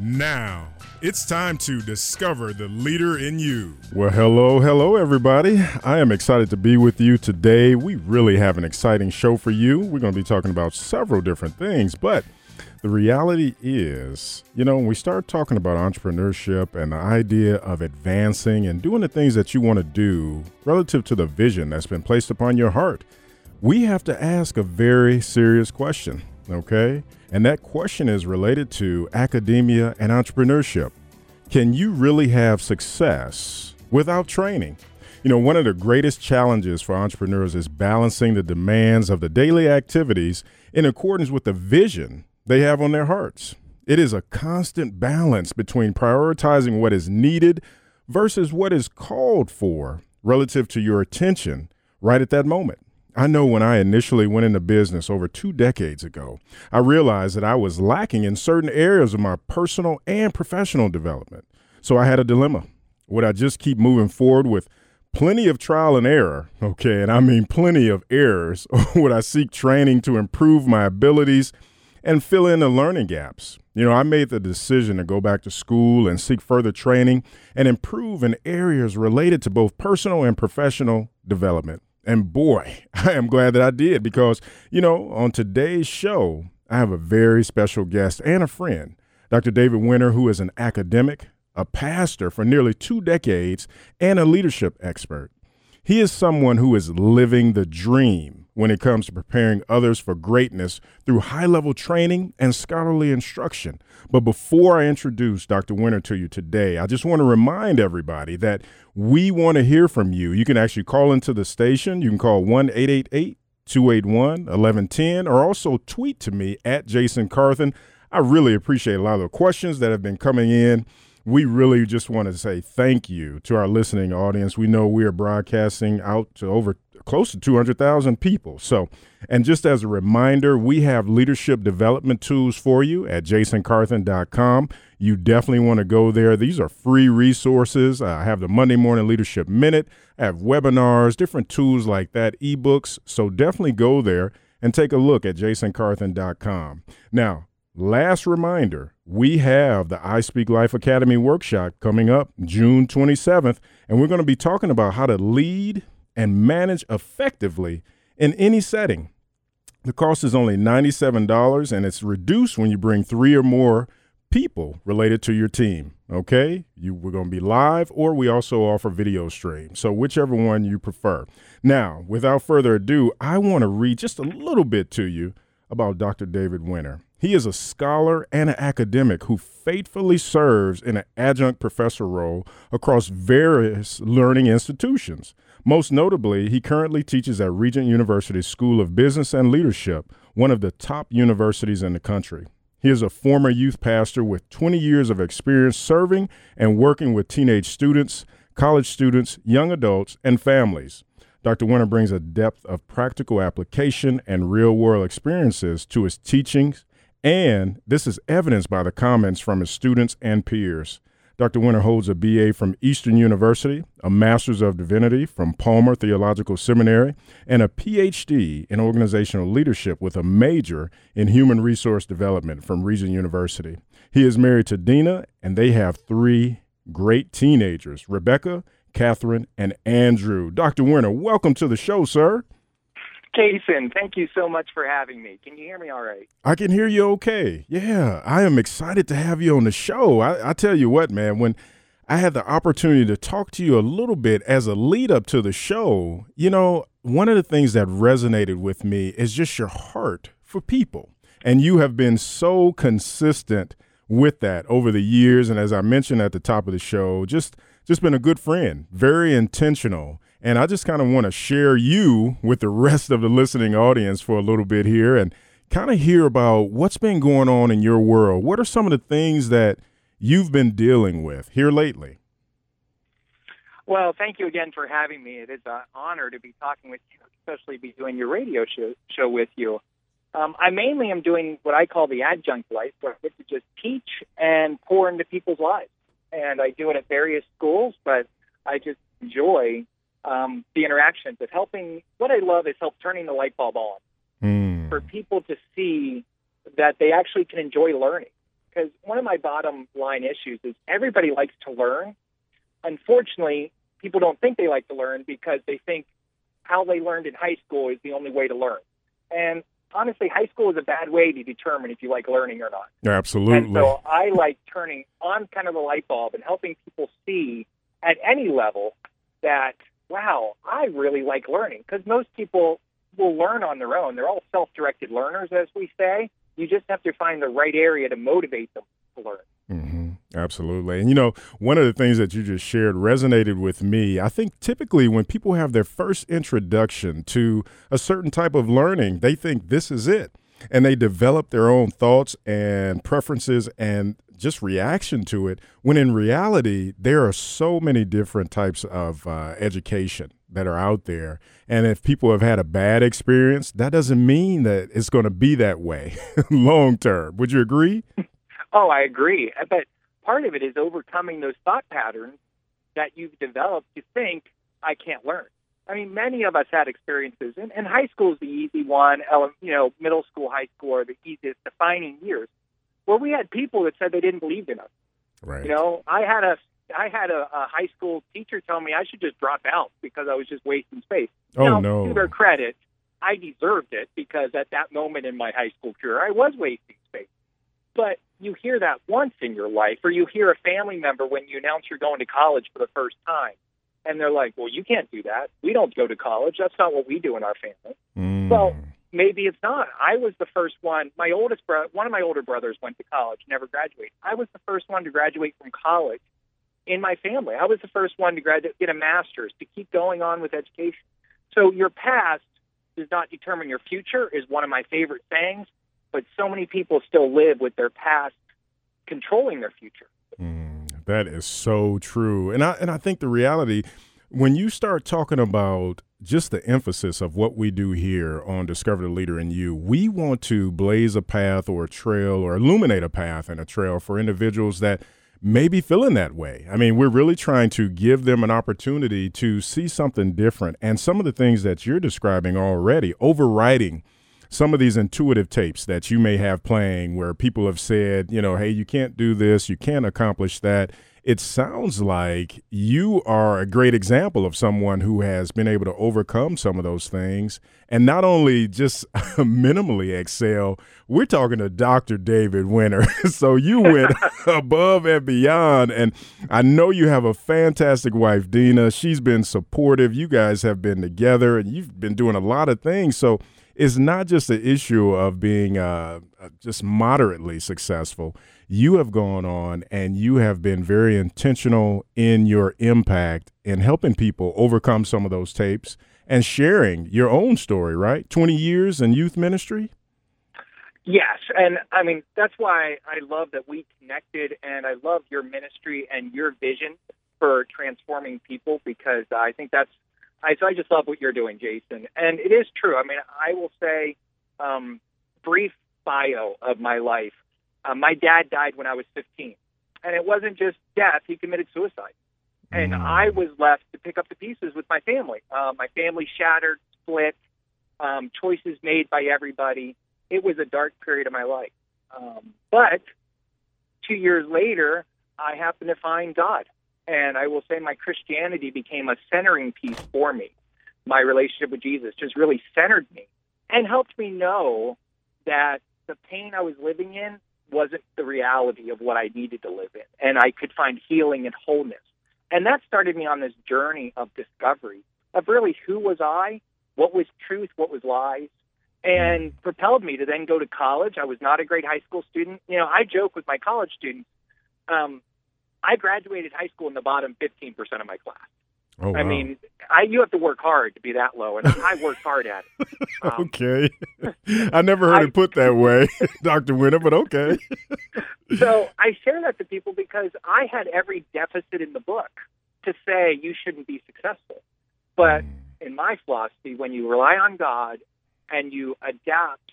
Now, it's time to discover the leader in you. Well, hello, hello, everybody. I am excited to be with you today. We really have an exciting show for you. We're going to be talking about several different things, but the reality is, you know, when we start talking about entrepreneurship and the idea of advancing and doing the things that you want to do relative to the vision that's been placed upon your heart, we have to ask a very serious question, okay? And that question is related to academia and entrepreneurship. Can you really have success without training? You know, one of the greatest challenges for entrepreneurs is balancing the demands of the daily activities in accordance with the vision they have on their hearts. It is a constant balance between prioritizing what is needed versus what is called for relative to your attention right at that moment. I know when I initially went into business over two decades ago, I realized that I was lacking in certain areas of my personal and professional development. So I had a dilemma. Would I just keep moving forward with plenty of trial and error, okay, and I mean plenty of errors, or would I seek training to improve my abilities and fill in the learning gaps? You know, I made the decision to go back to school and seek further training and improve in areas related to both personal and professional development. And boy, I am glad that I did because, you know, on today's show, I have a very special guest and a friend, Dr. David Winter, who is an academic, a pastor for nearly two decades, and a leadership expert. He is someone who is living the dream when it comes to preparing others for greatness through high level training and scholarly instruction. But before I introduce Dr. Winter to you today, I just want to remind everybody that we want to hear from you. You can actually call into the station. You can call 1 888 281 1110 or also tweet to me at Jason Carthen. I really appreciate a lot of the questions that have been coming in we really just want to say thank you to our listening audience. We know we are broadcasting out to over close to 200,000 people. So, and just as a reminder, we have leadership development tools for you at jasoncarthen.com. You definitely want to go there. These are free resources. I have the Monday Morning Leadership Minute, I have webinars, different tools like that, ebooks. So definitely go there and take a look at jasoncarthen.com. Now, Last reminder we have the I Speak Life Academy workshop coming up June 27th, and we're going to be talking about how to lead and manage effectively in any setting. The cost is only $97 and it's reduced when you bring three or more people related to your team. Okay? You we're going to be live or we also offer video stream. So whichever one you prefer. Now, without further ado, I want to read just a little bit to you about Dr. David Winter. He is a scholar and an academic who faithfully serves in an adjunct professor role across various learning institutions. Most notably, he currently teaches at Regent University's School of Business and Leadership, one of the top universities in the country. He is a former youth pastor with 20 years of experience serving and working with teenage students, college students, young adults, and families. Dr. Winter brings a depth of practical application and real world experiences to his teachings and this is evidenced by the comments from his students and peers. Dr. Winter holds a BA from Eastern University, a Master's of Divinity from Palmer Theological Seminary, and a PhD in Organizational Leadership with a major in Human Resource Development from Regent University. He is married to Dina, and they have three great teenagers Rebecca, Catherine, and Andrew. Dr. Winter, welcome to the show, sir. Jason, thank you so much for having me. Can you hear me all right? I can hear you okay. Yeah, I am excited to have you on the show. I, I tell you what, man, when I had the opportunity to talk to you a little bit as a lead up to the show, you know, one of the things that resonated with me is just your heart for people. And you have been so consistent with that over the years. And as I mentioned at the top of the show, just just been a good friend, very intentional and I just kind of want to share you with the rest of the listening audience for a little bit here and kind of hear about what's been going on in your world. What are some of the things that you've been dealing with here lately. Well, thank you again for having me. It is an honor to be talking with you, especially be doing your radio show, show with you. Um, I mainly am doing what I call the adjunct life, where I get to just teach and pour into people's lives. And I do it at various schools, but I just enjoy um, the interactions of helping. What I love is help turning the light bulb on mm. for people to see that they actually can enjoy learning. Because one of my bottom line issues is everybody likes to learn. Unfortunately, people don't think they like to learn because they think how they learned in high school is the only way to learn. And honestly, high school is a bad way to determine if you like learning or not. Absolutely. And so I like turning on kind of the light bulb and helping people see at any level that, wow, I really like learning. Because most people will learn on their own. They're all self directed learners, as we say. You just have to find the right area to motivate them to learn. Mm-hmm. Absolutely. And you know, one of the things that you just shared resonated with me. I think typically when people have their first introduction to a certain type of learning, they think this is it. And they develop their own thoughts and preferences and just reaction to it. When in reality, there are so many different types of uh, education that are out there. And if people have had a bad experience, that doesn't mean that it's going to be that way long term. Would you agree? Oh, I agree. But part of it is overcoming those thought patterns that you've developed to think, I can't learn. I mean, many of us had experiences, and, and high school is the easy one. You know, middle school, high school are the easiest defining years, where we had people that said they didn't believe in us. Right. You know, I had a I had a, a high school teacher tell me I should just drop out because I was just wasting space. Oh now, no! To their credit, I deserved it because at that moment in my high school career, I was wasting space. But you hear that once in your life, or you hear a family member when you announce you're going to college for the first time, and they're like, "Well, you can't do that. We don't go to college. That's not what we do in our family." Mm. Well, maybe it's not. I was the first one. My oldest brother, one of my older brothers, went to college, never graduated. I was the first one to graduate from college in my family. I was the first one to graduate, get a master's, to keep going on with education. So your past does not determine your future is one of my favorite sayings, but so many people still live with their past controlling their future. Mm, that is so true. And I and I think the reality when you start talking about just the emphasis of what we do here on Discover the Leader in You, we want to blaze a path or a trail or illuminate a path and a trail for individuals that may be feeling that way. I mean, we're really trying to give them an opportunity to see something different. And some of the things that you're describing already, overriding some of these intuitive tapes that you may have playing where people have said, you know, hey, you can't do this, you can't accomplish that it sounds like you are a great example of someone who has been able to overcome some of those things and not only just minimally excel. We're talking to Dr. David Winter. so you went above and beyond. And I know you have a fantastic wife, Dina. She's been supportive. You guys have been together and you've been doing a lot of things. So it's not just an issue of being uh, just moderately successful you have gone on and you have been very intentional in your impact in helping people overcome some of those tapes and sharing your own story, right? 20 years in youth ministry? Yes. And I mean, that's why I love that we connected and I love your ministry and your vision for transforming people because I think that's, I, so I just love what you're doing, Jason. And it is true. I mean, I will say, um, brief bio of my life. Uh, my dad died when I was 15, and it wasn't just death; he committed suicide, and Mm. I was left to pick up the pieces with my family. Uh, my family shattered, split, um, choices made by everybody. It was a dark period of my life. Um, but two years later, I happened to find God, and I will say my Christianity became a centering piece for me. My relationship with Jesus just really centered me and helped me know that the pain I was living in wasn't the reality of what I needed to live in, and I could find healing and wholeness. And that started me on this journey of discovery of really who was I, what was truth, what was lies, and propelled me to then go to college. I was not a great high school student. You know, I joke with my college students. Um, I graduated high school in the bottom 15% of my class. Oh, wow. I mean, I you have to work hard to be that low, and I worked hard at it. Um, okay. I never heard I- it put that way, Dr. Winter, but okay. so I share that to people because I had every deficit in the book to say you shouldn't be successful. But Mm. in my philosophy, when you rely on God and you adapt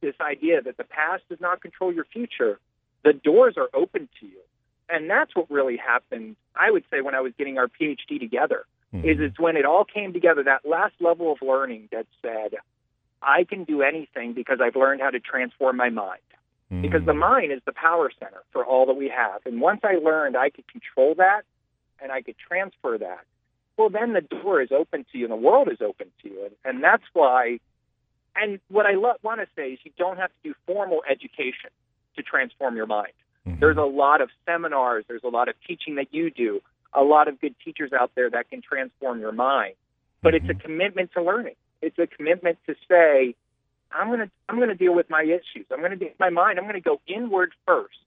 this idea that the past does not control your future, the doors are open to you. And that's what really happened, I would say, when I was getting our PhD together, is it's when it all came together, that last level of learning that said, I can do anything because I've learned how to transform my mind Mm. because the mind is the power center for all that we have. And once I learned I could control that and I could transfer that, well, then the door is open to you and the world is open to you. And, and that's why, and what I lo- want to say is you don't have to do formal education to transform your mind. Mhm. There's a lot of seminars, there's a lot of teaching that you do, a lot of good teachers out there that can transform your mind. But it's a commitment to learning. It's a commitment to say, I'm gonna I'm gonna deal with my issues. I'm gonna deal with my mind. I'm gonna go inward 1st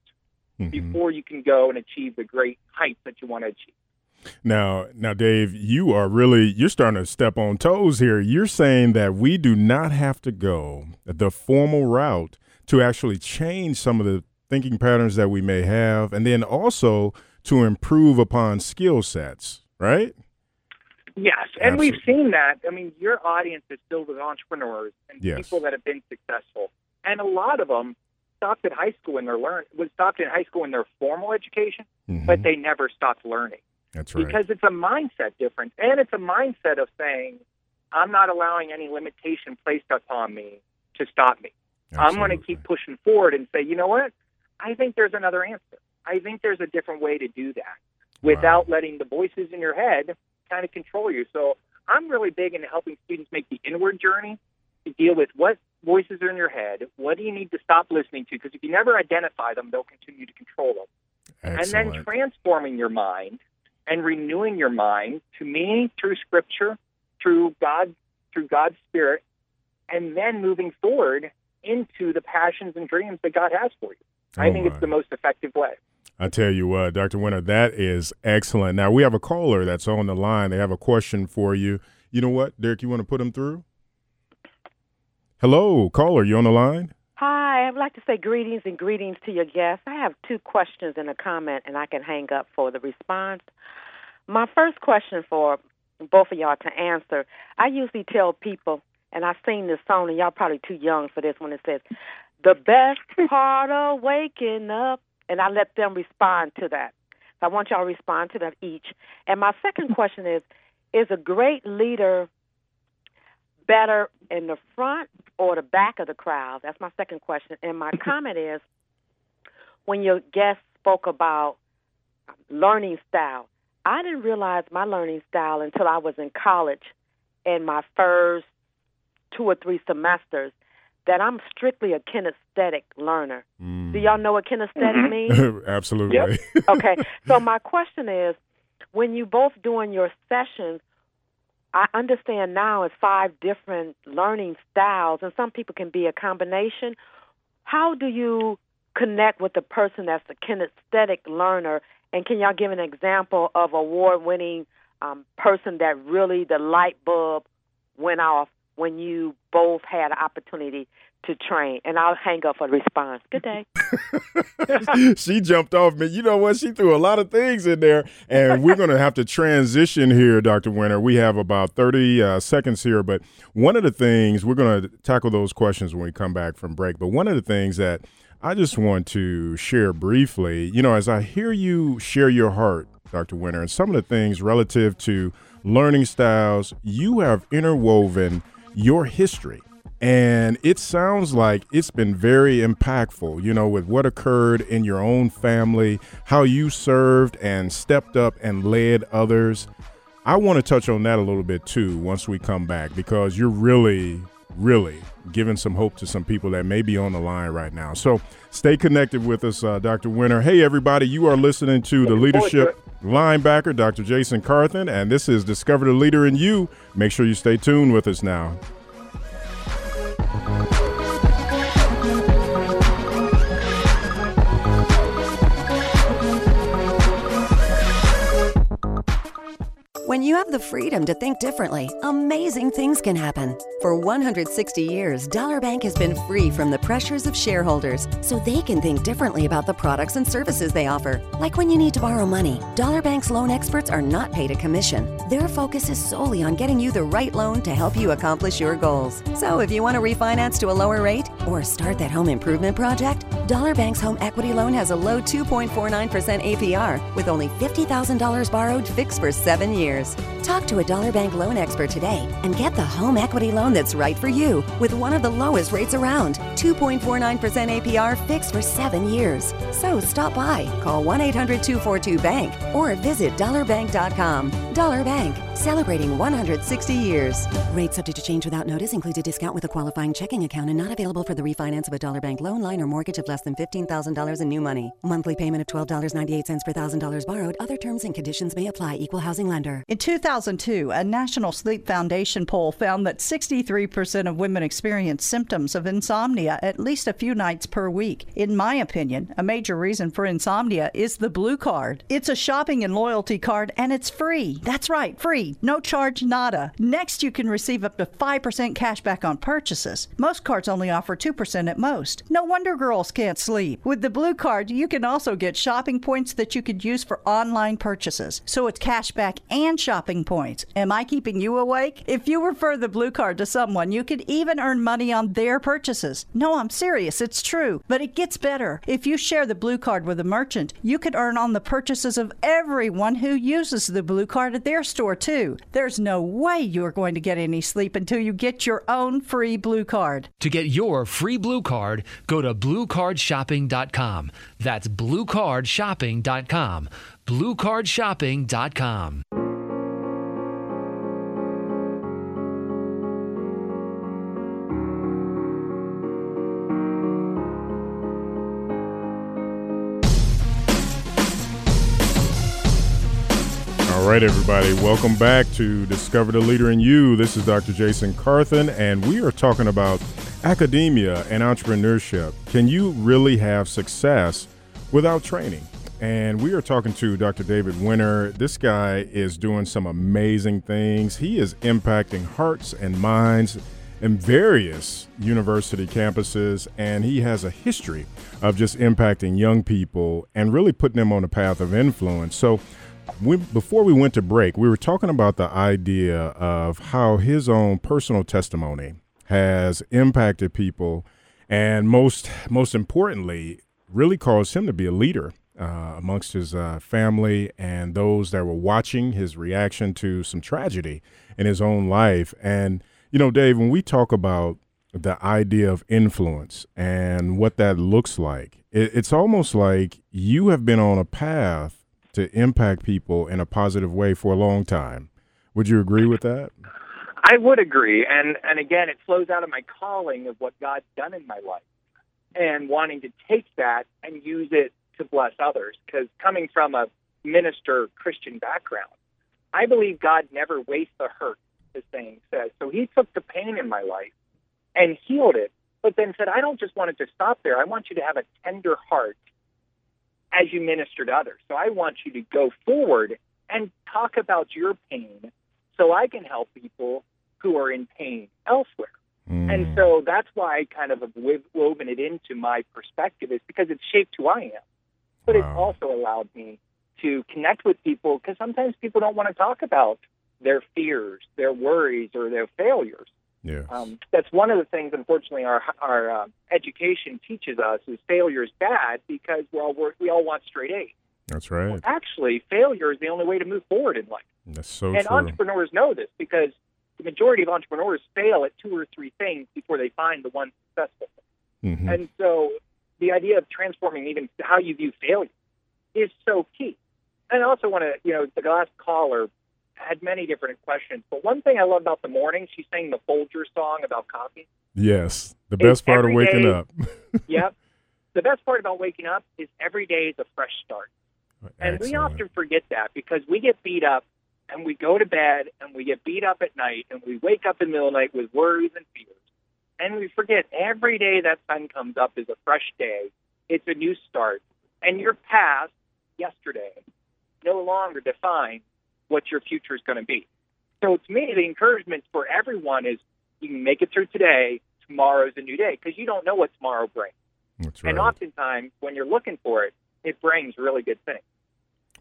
Mhm. before you can go and achieve the great heights that you want to achieve. Now, now, Dave, you are really you're starting to step on toes here. You're saying that we do not have to go the formal route to actually change some of the thinking patterns that we may have, and then also to improve upon skill sets, right? Yes, and we've seen that. I mean, your audience is filled with entrepreneurs and Yes. people that have been successful, and a lot of them stopped at high school in their learn was stopped in high school in their formal education, Mhm. but they never stopped learning. That's right. because it's a mindset difference and it's a mindset of saying i'm not allowing any limitation placed upon me to stop me i'm going to keep pushing forward and say you know what i think there's another answer. I think there's a different way to do that without letting the voices in your head kind of control you. So i'm really big into helping students make the inward journey to deal with what voices are in your head what do you need to stop listening to because if you never identify them they'll continue to control them. And then transforming your mind and renewing your mind to me through scripture through god through god's spirit and then moving forward into the passions and dreams that god has for you i Oh, think my. it's the most effective way I tell you what, Dr. Winter, that is excellent. Now we have a caller that's on the line. They have a question for you. You know what, Derek? You want to put them through? Hello, caller. You on the line? Hi, I'd like to say greetings and greetings to your guests. I have two questions and a comment, and I can hang up for the response. My first question for both of y'all to answer I usually tell people, and I've seen this song, and y'all probably too young for this one. it says, The best part of waking up, and I let them respond to that. So I want y'all to respond to that each. And my second question is Is a great leader better in the front or the back of the crowd? That's my second question. And my comment is when your guest spoke about learning style, I didn't realize my learning style until I was in college in my first two or three semesters that I'm strictly a kinesthetic learner. Do y'all know what kinesthetic Mhm. means? Absolutely. okay. So my question is, when you both doing your sessions, I understand now it's five different learning styles, and some people can be a combination. How do you connect with the person that's a kinesthetic learner? And can y'all give an example of award-winning um, person that really the light bulb went off when you both had opportunity to train? And I'll hang up for the response. Good day. she jumped off me. You know what? She threw a lot of things in there, and we're going to have to transition here, Dr. Winter. We have about 30 uh, seconds here, but one of the things we're going to tackle those questions when we come back from break. But one of the things that I just want to share briefly, you know, as I hear you share your heart, Dr. Winter, and some of the things relative to learning styles, you have interwoven your history. And it sounds like it's been very impactful, you know, with what occurred in your own family, how you served and stepped up and led others. I want to touch on that a little bit too once we come back because you're really, really giving some hope to some people that may be on the line right now. So stay connected with us, uh, Dr. Winter. Hey, everybody, you are listening to the Looking forward to leadership linebacker, Dr. Jason Carthen, and this is Discover the Leader in You. Make sure you stay tuned with us now. When you have the freedom to think differently, amazing things can happen. For 160 years, Dollar Bank has been free from the pressures of shareholders, so they can think differently about the products and services they offer. Like when you need to borrow money, Dollar Bank's loan experts are not paid a commission. Their focus is solely on getting you the right loan to help you accomplish your goals. So if you want to refinance to a lower rate or start that home improvement project, Dollar Bank's home equity loan has a low 2.49% APR with only $50,000 borrowed fixed for seven years. Talk to a Dollar Bank loan expert today and get the home equity loan that's right for you with one of the lowest rates around 2.49% APR fixed for seven years. So stop by, call 1 800 242 Bank or visit dollarbank.com. Dollar Bank, celebrating 160 years. Rate subject to change without notice includes a discount with a qualifying checking account and not available for the refinance of a Dollar Bank loan line or mortgage of less than $15,000 in new money. Monthly payment of $12.98 per $1,000 borrowed. Other terms and conditions may apply. Equal housing lender. In 2002, a National Sleep Foundation poll found that 63% of women experience symptoms of insomnia at least a few nights per week. In my opinion, a major reason for insomnia is the Blue Card. It's a shopping and loyalty card and it's free. That's right, free. No charge, nada. Next, you can receive up to 5% cash back on purchases. Most cards only offer 2% at most. No wonder girls can't sleep. With the Blue Card, you can also get shopping points that you could use for online purchases. So it's cash back and shopping points. Am I keeping you awake? If you refer the Blue Card to someone, you could even earn money on their purchases. No, I'm serious, it's true. But it gets better. If you share the Blue Card with a merchant, you could earn on the purchases of everyone who uses the Blue Card at their store, too. There's no way you're going to get any sleep until you get your own free Blue Card. To get your free Blue Card, go to bluecardshopping.com. That's bluecardshopping.com. bluecardshopping.com. right, everybody, welcome back to Discover the Leader in You. This is Dr. Jason Carthen, and we are talking about academia and entrepreneurship. Can you really have success without training? And we are talking to Dr. David Winter. This guy is doing some amazing things. He is impacting hearts and minds in various university campuses, and he has a history of just impacting young people and really putting them on a path of influence. So, we, before we went to break, we were talking about the idea of how his own personal testimony has impacted people, and most most importantly, really caused him to be a leader uh, amongst his uh, family and those that were watching his reaction to some tragedy in his own life. And you know, Dave, when we talk about the idea of influence and what that looks like, it, it's almost like you have been on a path to impact people in a positive way for a long time. Would you agree with that? I would agree, and and again, it flows out of my calling of what God's done in my life, and wanting to take that and use it to bless others. Because coming from a minister Christian background, I believe God never wastes a hurt. The saying says. So He took the pain in my life and healed it, but then said, "I don't just want it to stop there. I want you to have a tender heart as you minister to others. So I want you to go forward and talk about your pain so I can help people who are in pain elsewhere. Mm. And so that's why I kind of have woven it into my perspective is because it's shaped who I am. But wow. it's also allowed me to connect with people because sometimes people don't want to talk about their fears, their worries, or their failures. Yeah. Um, that's one of the things, unfortunately, our our uh, education teaches us is failure is bad because we all we all want straight A's. That's right. Well, actually, failure is the only way to move forward in life. That's so and true. entrepreneurs know this because the majority of entrepreneurs fail at two or three things before they find the one successful. Mm-hmm. And so, the idea of transforming even how you view failure is so key. And I also want to, you know, the last caller had many different questions. But one thing I love about the morning, she sang the Folger song about coffee. Yes, the best part of waking day, up. yep. The best part about waking up is every day is a fresh start. Excellent. And we often forget that because we get beat up and we go to bed and we get beat up at night and we wake up in the middle of the night with worries and fears. And we forget every day that sun comes up is a fresh day. It's a new start. And your past, yesterday, no longer defines what your future is going to be. So to me, the encouragement for everyone is you can make it through today. Tomorrow's a new day because you don't know what tomorrow brings. That's right. And oftentimes, when you're looking for it, it brings really good things.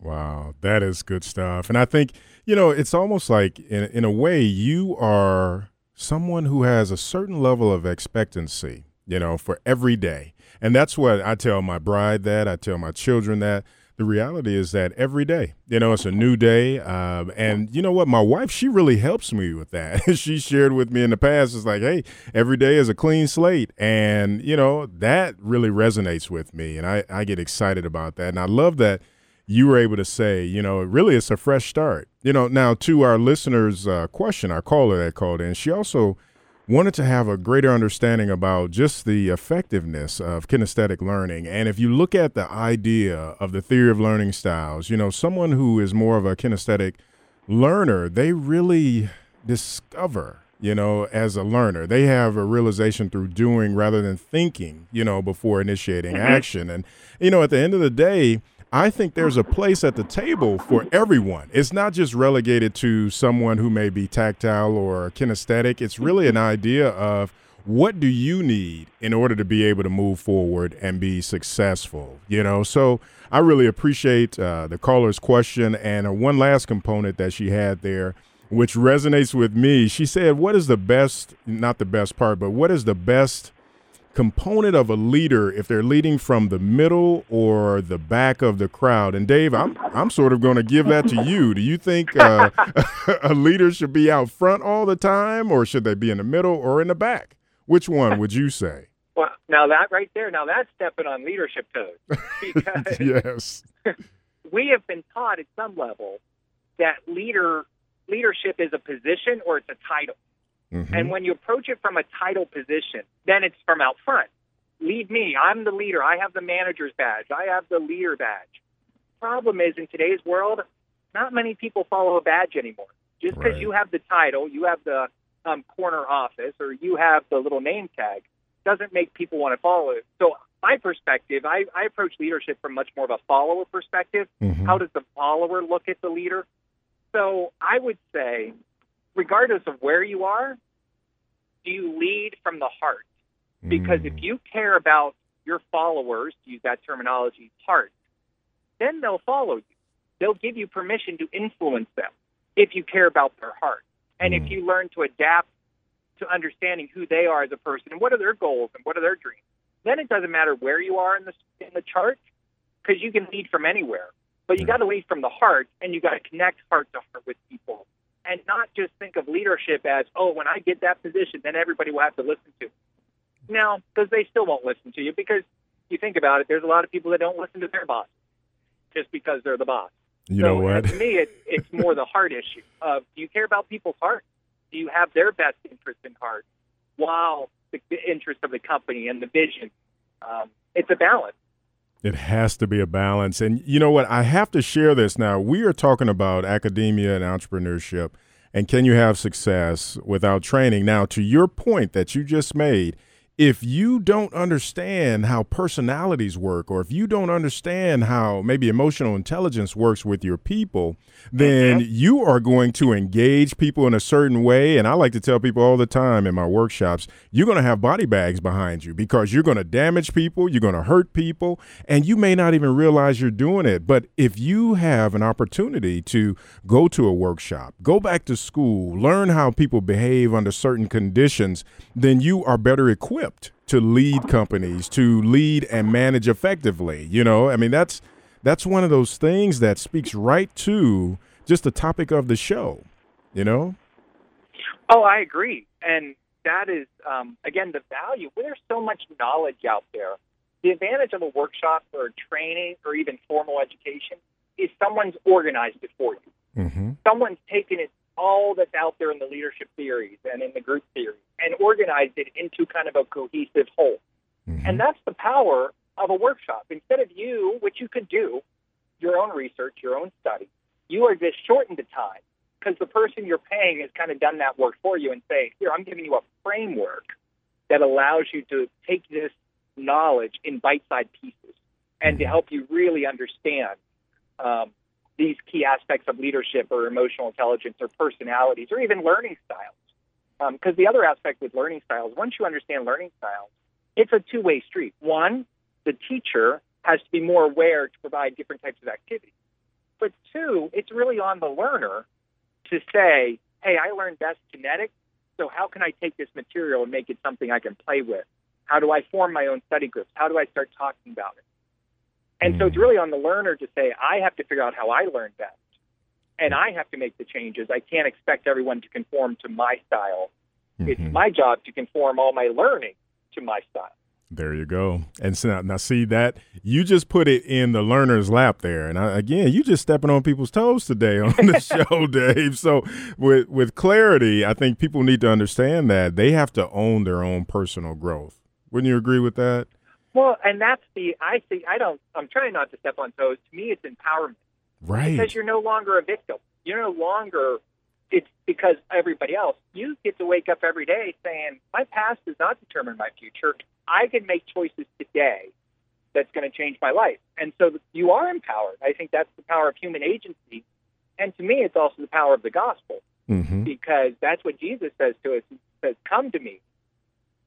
Wow, that is good stuff. And I think, you know, it's almost like in in a way you are someone who has a certain level of expectancy, you know, for every day. And that's what I tell my bride that, I tell my children that. The reality is that every day, you know, it's a new day. Um, and you know what? My wife, she really helps me with that. she shared with me in the past, it's like, hey, every day is a clean slate. And, you know, that really resonates with me. And I, I get excited about that. And I love that you were able to say, you know, really it's a fresh start. You know, now to our listeners' uh, question, our caller that called in, she also wanted to have a greater understanding about just the effectiveness of kinesthetic learning. And if you look at the idea of the theory of learning styles, you know, someone who is more of a kinesthetic learner, they really discover you know, as a learner. They have a realization through doing rather than thinking, you know, before initiating Mm-hmm. action. And, you know, at the end of the day, I think there's a place at the table for everyone. It's not just relegated to someone who may be tactile or kinesthetic. It's really an idea of what do you need in order to be able to move forward and be successful, you know? So I really appreciate uh, the caller's question. And uh, one last component that she had there, which resonates with me, she said, What is the best, not the best part, but what is the best component of a leader if they're leading from the middle or the back of the crowd. And Dave, I'm I'm sort of going to give that to you. Do you think uh, a leader should be out front all the time, or should they be in the middle or in the back? Which one would you say? Well, now that right there, now that's stepping on leadership toes because yes. we have been taught at some level that leader leadership is a position or it's a title. Mhm. And when you approach it from a title position, then it's from out front. Lead me. I'm the leader. I have the manager's badge. I have the leader badge. Problem is, in today's world, not many people follow a badge anymore. Just because Right. you have the title, you have the um, corner office, or you have the little name tag, doesn't make people want to follow it. So, my perspective, I, I approach leadership from much more of a follower perspective. Mhm. How does the follower look at the leader? So I would say, regardless of where you are, do you lead from the heart? Because if Mm. you care about your followers, to use that terminology, heart, then they'll follow you. They'll give you permission to influence them if you care about their heart. And Mm. if you learn to adapt to understanding who they are as a person and what are their goals and what are their dreams, then it doesn't matter where you are in the in the chart because you can lead from anywhere. But you got to lead from the heart, and you got to connect heart to heart with people, and not just think of leadership as, oh, when I get that position, then everybody will have to listen to. me. No, because they still won't listen to you. Because you think about it, there's a lot of people that don't listen to their boss just because they're the boss. You so know what? To me, it, it's more the heart issue of do you care about people's heart? Do you have their best interest in heart? While the, the interest of the company and the vision, um, it's a balance. It has to be a balance. And you know what? I have to share this now. We are talking about academia and entrepreneurship. And can you have success without training? Now, to your point that you just made, if you don't understand how personalities work, or if you don't understand how maybe emotional intelligence works with your people, then you are going to engage people in a certain way. And I like to tell people all the time in my workshops, you're going to have body bags behind you because you're going to damage people, you're going to hurt people, and you may not even realize you're doing it. But if you have an opportunity to go to a workshop, go back to school, learn how people behave under certain conditions, then you are better equipped to lead companies, to lead and manage effectively. You know, I mean, that's that's one of those things that speaks right to just the topic of the show. You know, Oh, I agree. And that is, um, again, the value. There's so much knowledge out there. The advantage of a workshop or a training or even formal education is someone's organized it for you. mm-hmm. Someone's taken it all that's out there in the leadership theories and in the group theories and organized it into kind of a cohesive whole. Mm-hmm. And that's the power of a workshop. Instead of you, which you could do, your own research, your own study, you are just shortened the time because the person you're paying has kind of done that work for you and say, here, I'm giving you a framework that allows you to take this knowledge in bite-sized pieces and to help you really understand um, these key aspects of leadership or emotional intelligence or personalities or even learning styles. Because um, the other aspect with learning styles, once you understand learning styles, it's a two way street. One, the teacher has to be more aware to provide different types of activities. But two, it's really on the learner to say, hey, I learned best genetics, so how can I take this material and make it something I can play with? How do I form my own study groups? How do I start talking about it? And so it's mm. really on the learner to say, I have to figure out how I learn best. And I have to make the changes. I can't expect everyone to conform to my style. Mm-hmm. It's my job to conform all my learning to my style. There you go. And so now, now, see that you just put it in the learner's lap there. And I, again, you just stepping on people's toes today on the show, Dave. So with with clarity, I think people need to understand that they have to own their own personal growth. Wouldn't you agree with that? Well, and that's the I see. I don't. I'm trying not to step on toes. To me, it's empowerment. Right. Because you're no longer a victim. You're no longer it's because everybody else. You get to wake up every day saying, my past does not determine my future. I can make choices today that's going to change my life. And so you are empowered. I think that's the power of human agency. And to me, it's also the power of the gospel mm-hmm. because that's what Jesus says to us. He says, come to me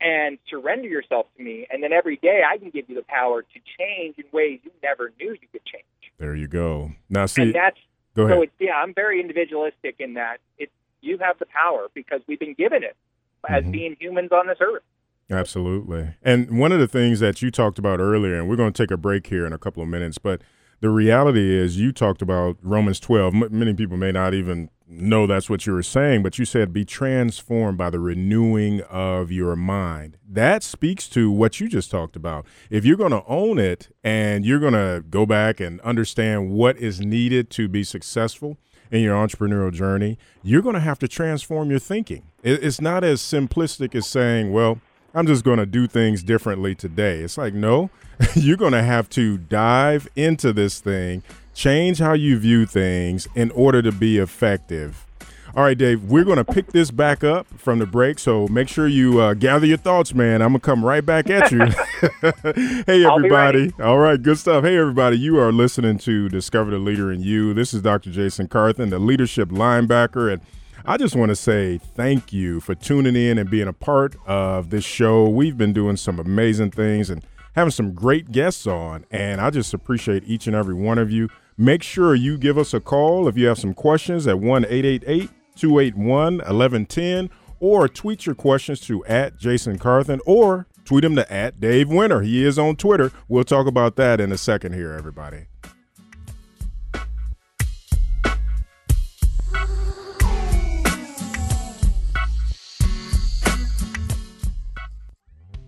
and surrender yourself to me. And then every day I can give you the power to change in ways you never knew you could change. There you go. Now, see, and that's Go ahead. So it's, yeah, I'm very individualistic in that it's you have the power because we've been given it as mm-hmm. being humans on this earth. Absolutely. And one of the things that you talked about earlier, and we're going to take a break here in a couple of minutes, but the reality is you talked about Romans 12. M- many people may not even know that's what you were saying, but you said be transformed by the renewing of your mind. That speaks to what you just talked about. If you're going to own it and you're going to go back and understand what is needed to be successful in your entrepreneurial journey, you're going to have to transform your thinking. It's not as simplistic as saying, well, I'm just going to do things differently today. It's like, no, you're going to have to dive into this thing Change how you view things in order to be effective. All right, Dave, we're going to pick this back up from the break. So make sure you uh, gather your thoughts, man. I'm going to come right back at you. hey, everybody. All right, good stuff. Hey, everybody. You are listening to Discover the Leader in You. This is Dr. Jason Carthen, the leadership linebacker. And I just want to say thank you for tuning in and being a part of this show. We've been doing some amazing things and having some great guests on. And I just appreciate each and every one of you. Make sure you give us a call if you have some questions at 1 888 281 1110 or tweet your questions to at Jason Carthen or tweet him to at Dave Winter. He is on Twitter. We'll talk about that in a second here, everybody.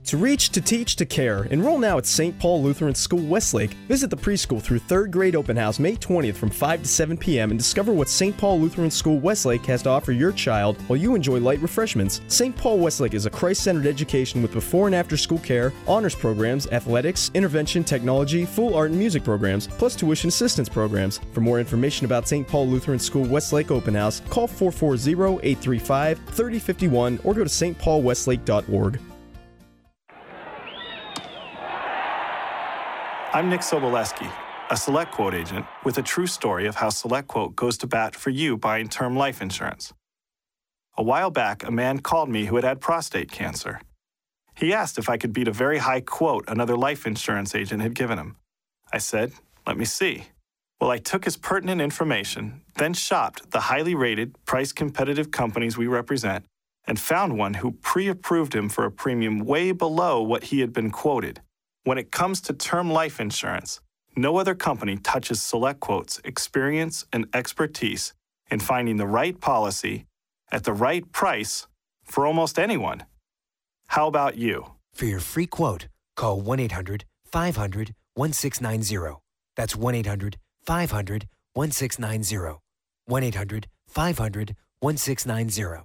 To reach, to teach, to care. Enroll now at St. Paul Lutheran School Westlake. Visit the preschool through 3rd grade open house May 20th from 5 to 7 p.m. and discover what St. Paul Lutheran School Westlake has to offer your child while you enjoy light refreshments. St. Paul Westlake is a Christ centered education with before and after school care, honors programs, athletics, intervention, technology, full art and music programs, plus tuition assistance programs. For more information about St. Paul Lutheran School Westlake Open House, call 440 835 3051 or go to stpaulwestlake.org. I'm Nick Soboleski, a SelectQuote agent with a true story of how SelectQuote goes to bat for you buying term life insurance. A while back, a man called me who had had prostate cancer. He asked if I could beat a very high quote another life insurance agent had given him. I said, Let me see. Well, I took his pertinent information, then shopped the highly rated, price competitive companies we represent, and found one who pre approved him for a premium way below what he had been quoted. When it comes to term life insurance, no other company touches SelectQuote's experience and expertise in finding the right policy at the right price for almost anyone. How about you? For your free quote, call 1 800 500 1690. That's 1 800 500 1690. 1 800 500 1690.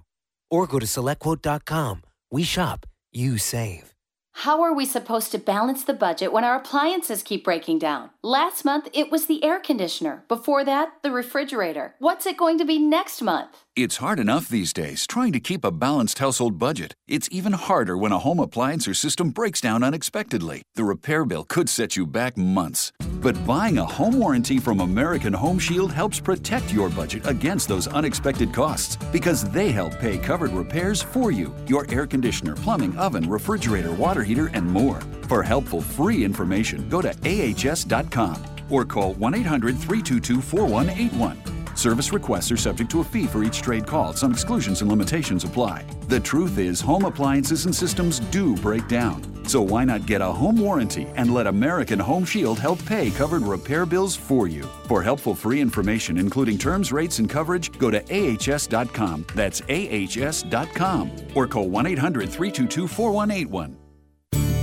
Or go to selectquote.com. We shop, you save. How are we supposed to balance the budget when our appliances keep breaking down? Last month, it was the air conditioner. Before that, the refrigerator. What's it going to be next month? It's hard enough these days trying to keep a balanced household budget. It's even harder when a home appliance or system breaks down unexpectedly. The repair bill could set you back months. But buying a home warranty from American Home Shield helps protect your budget against those unexpected costs because they help pay covered repairs for you your air conditioner, plumbing, oven, refrigerator, water heater, and more. For helpful free information, go to ahs.com or call 1 800 322 4181. Service requests are subject to a fee for each trade call. Some exclusions and limitations apply. The truth is, home appliances and systems do break down. So why not get a home warranty and let American Home Shield help pay covered repair bills for you? For helpful free information, including terms, rates, and coverage, go to ahs.com. That's ahs.com. Or call 1 800 322 4181.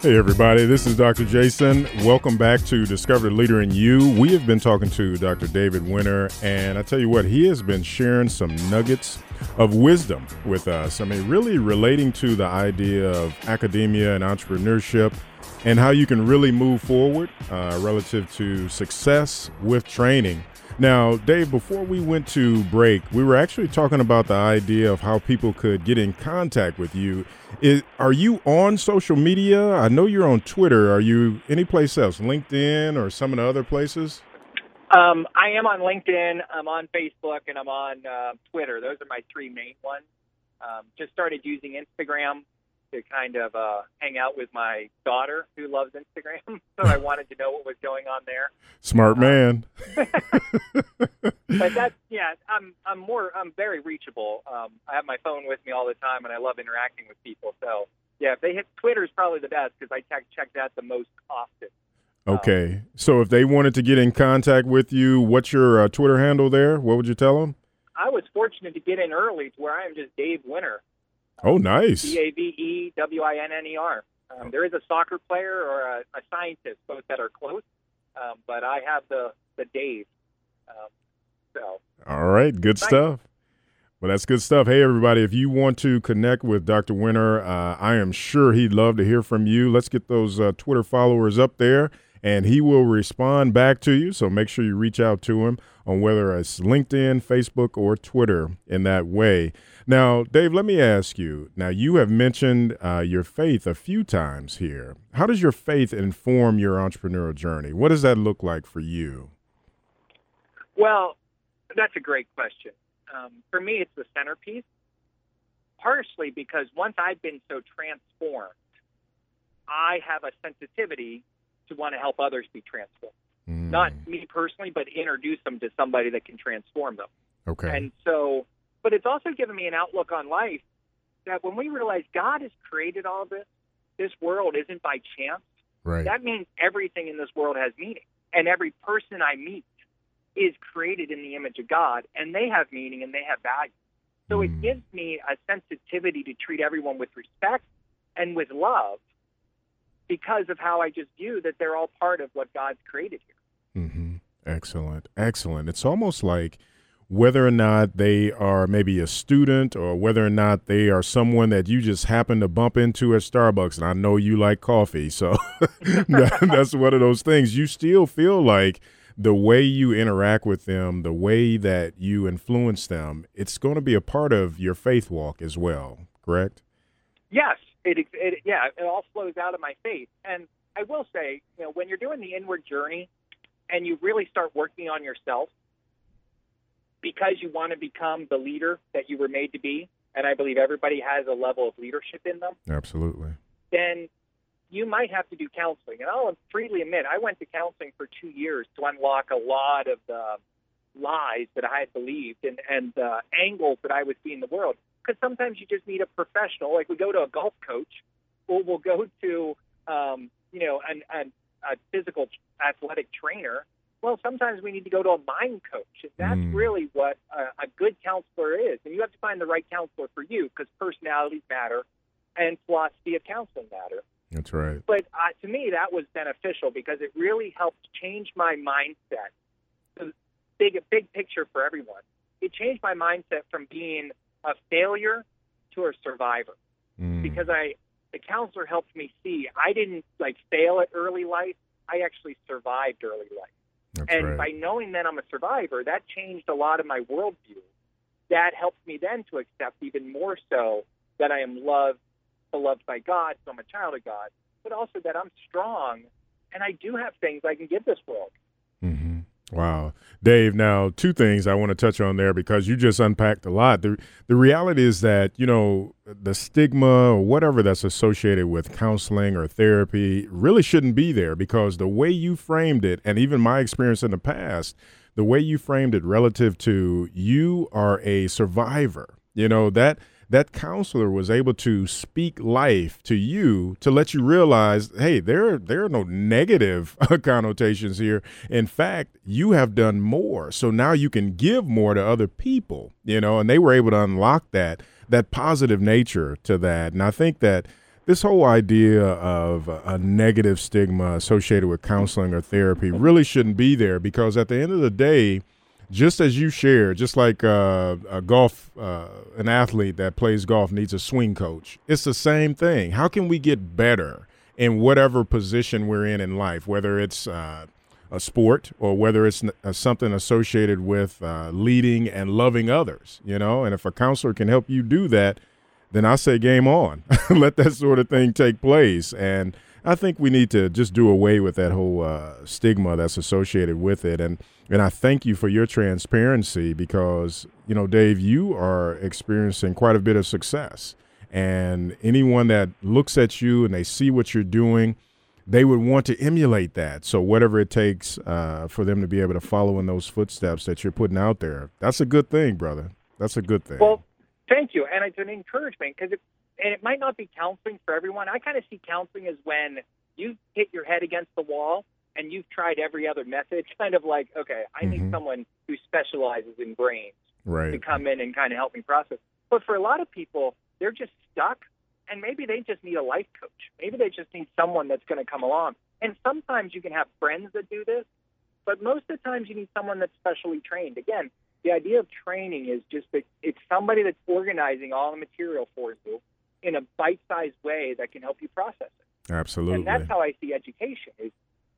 Hey, everybody, this is Dr. Jason. Welcome back to Discover the Leader in You. We have been talking to Dr. David Winner, and I tell you what, he has been sharing some nuggets of wisdom with us. I mean, really relating to the idea of academia and entrepreneurship and how you can really move forward uh, relative to success with training. Now, Dave, before we went to break, we were actually talking about the idea of how people could get in contact with you. Is, are you on social media? I know you're on Twitter. Are you anyplace else, LinkedIn or some of the other places? Um, I am on LinkedIn. I'm on Facebook, and I'm on uh, Twitter. Those are my three main ones. Um, just started using Instagram to kind of uh, hang out with my daughter who loves Instagram. so I wanted to know what was going on there. Smart man. but that's yeah. I'm I'm more I'm very reachable. Um, I have my phone with me all the time, and I love interacting with people. So yeah, if they hit Twitter is probably the best because I check check that the most often. Okay, um, so if they wanted to get in contact with you, what's your uh, Twitter handle there? What would you tell them? I was fortunate to get in early to where I am just Dave Winner. Oh, nice. D A V E W I N N E R. Um, there is a soccer player or a, a scientist, both that are close, um, but I have the the Dave. Um, so. All right, good Thanks. stuff. Well, that's good stuff. Hey, everybody, if you want to connect with Dr. Winner, uh, I am sure he'd love to hear from you. Let's get those uh, Twitter followers up there, and he will respond back to you. So make sure you reach out to him on whether it's LinkedIn, Facebook, or Twitter in that way. Now, Dave, let me ask you. Now, you have mentioned uh, your faith a few times here. How does your faith inform your entrepreneurial journey? What does that look like for you? Well, that's a great question. Um, for me, it's the centerpiece, partially because once I've been so transformed, I have a sensitivity to want to help others be transformed. Mm. Not me personally, but introduce them to somebody that can transform them. Okay. And so but it's also given me an outlook on life that when we realize God has created all this, this world isn't by chance. Right. That means everything in this world has meaning. And every person I meet is created in the image of God, and they have meaning and they have value. So mm. it gives me a sensitivity to treat everyone with respect and with love because of how I just view that they're all part of what God's created here. Mm-hmm. Excellent. Excellent. It's almost like whether or not they are maybe a student or whether or not they are someone that you just happen to bump into at Starbucks. And I know you like coffee, so that's one of those things. You still feel like the way you interact with them, the way that you influence them, it's going to be a part of your faith walk as well, correct? Yes, it, it yeah, it all flows out of my faith. And I will say, you know, when you're doing the inward journey and you really start working on yourself, because you want to become the leader that you were made to be, and I believe everybody has a level of leadership in them. Absolutely. Then you might have to do counseling. And I'll freely admit, I went to counseling for two years to unlock a lot of the lies that I had believed and, and the angles that I was seeing the world. because sometimes you just need a professional. Like we go to a golf coach, or we'll go to um, you know an, an, a physical athletic trainer. Well, sometimes we need to go to a mind coach. And that's Mm. really what a, a good counselor is. And you have to find the right counselor for you because personalities matter and philosophy of counseling matter. That's right. But uh, to me, that was beneficial because it really helped change my mindset. The big, big picture for everyone. It changed my mindset from being a failure to a survivor Mm. because I, the counselor helped me see I didn't like fail at early life. I actually survived early life. That's and right. by knowing that I'm a survivor, that changed a lot of my worldview. That helped me then to accept even more so that I am loved, beloved by God, so I'm a child of God, but also that I'm strong and I do have things I can give this world. Wow. Dave, now two things I want to touch on there because you just unpacked a lot. The the reality is that, you know, the stigma or whatever that's associated with counseling or therapy really shouldn't be there because the way you framed it and even my experience in the past, the way you framed it relative to you are a survivor. You know, that that counselor was able to speak life to you to let you realize, hey, there there are no negative connotations here. In fact, you have done more, so now you can give more to other people. You know, and they were able to unlock that that positive nature to that, and I think that. This whole idea of a negative stigma associated with counseling or therapy really shouldn't be there because at the end of the day, just as you shared, just like uh, a golf, uh, an athlete that plays golf needs a swing coach, it's the same thing. How can we get better in whatever position we're in in life, whether it's uh, a sport or whether it's uh, something associated with uh, leading and loving others, you know? And if a counselor can help you do that, then I say game on. Let that sort of thing take place. And I think we need to just do away with that whole uh, stigma that's associated with it. And and I thank you for your transparency because you know, Dave, you are experiencing quite a bit of success. And anyone that looks at you and they see what you're doing, they would want to emulate that. So whatever it takes uh, for them to be able to follow in those footsteps that you're putting out there, that's a good thing, brother. That's a good thing. Well, thank you, and it's an encouragement because and it might not be counseling for everyone. I kind of see counseling as when you hit your head against the wall and you've tried every other method. Kind of like, okay, I need Mhm. someone who specializes in brains right. to come in and kind of help me process. But for a lot of people, they're just stuck, and maybe they just need a life coach. Maybe they just need someone that's going to come along. And sometimes you can have friends that do this, but most of the times you need someone that's specially trained. Again, the idea of training is just that it's somebody that's organizing all the material for you in a bite-sized way that can help you process it. Absolutely. And that's how I see education is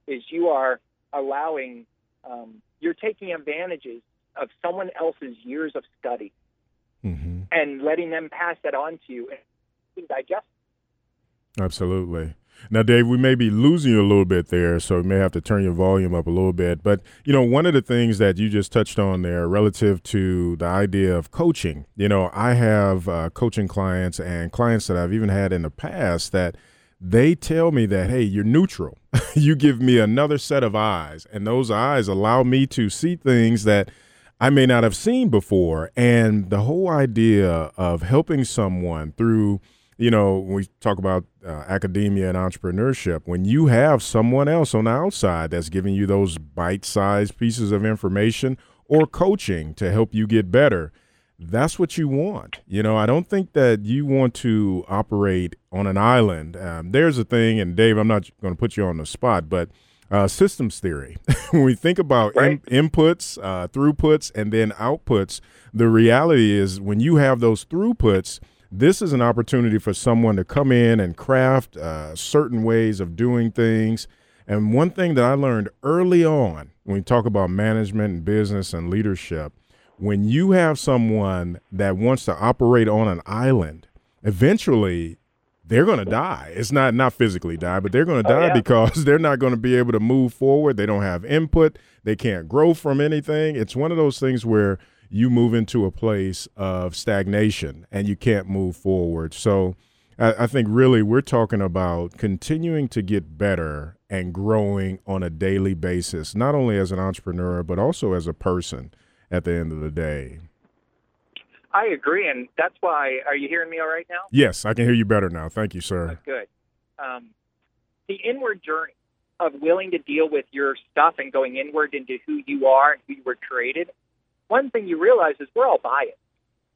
is you are allowing um, you're taking advantages of someone else's years of study hmm and letting them pass that on to you and digest. Absolutely. Now, Dave, we may be losing you a little bit there, so we may have to turn your volume up a little bit. But, you know, one of the things that you just touched on there relative to the idea of coaching, you know, I have uh, coaching clients and clients that I've even had in the past that they tell me that, hey, you're neutral. you give me another set of eyes, and those eyes allow me to see things that I may not have seen before. And the whole idea of helping someone through, you know, when we talk about uh, academia and entrepreneurship, when you have someone else on the outside that's giving you those bite sized pieces of information or coaching to help you get better, that's what you want. You know, I don't think that you want to operate on an island. Um, there's a thing, and Dave, I'm not going to put you on the spot, but uh, systems theory. when we think about in- inputs, uh, throughputs, and then outputs, the reality is when you have those throughputs, this is an opportunity for someone to come in and craft uh, certain ways of doing things. And one thing that I learned early on when we talk about management and business and leadership, when you have someone that wants to operate on an island, eventually they're going to die. It's not not physically die, but they're going to Oh, die yeah. because they're not going to be able to move forward. They don't have input. They can't grow from anything. It's one of those things where you move into a place of stagnation and you can't move forward. So I, I think really we're talking about continuing to get better and growing on a daily basis, not only as an entrepreneur, but also as a person at the end of the day. I agree, and that's why. Are you hearing me all right now? Yes, I can hear you better now. Thank you, sir. Good. Um, the inward journey of willing to deal with your stuff and going inward into who you are and who you were created. One thing you realize is we're all biased.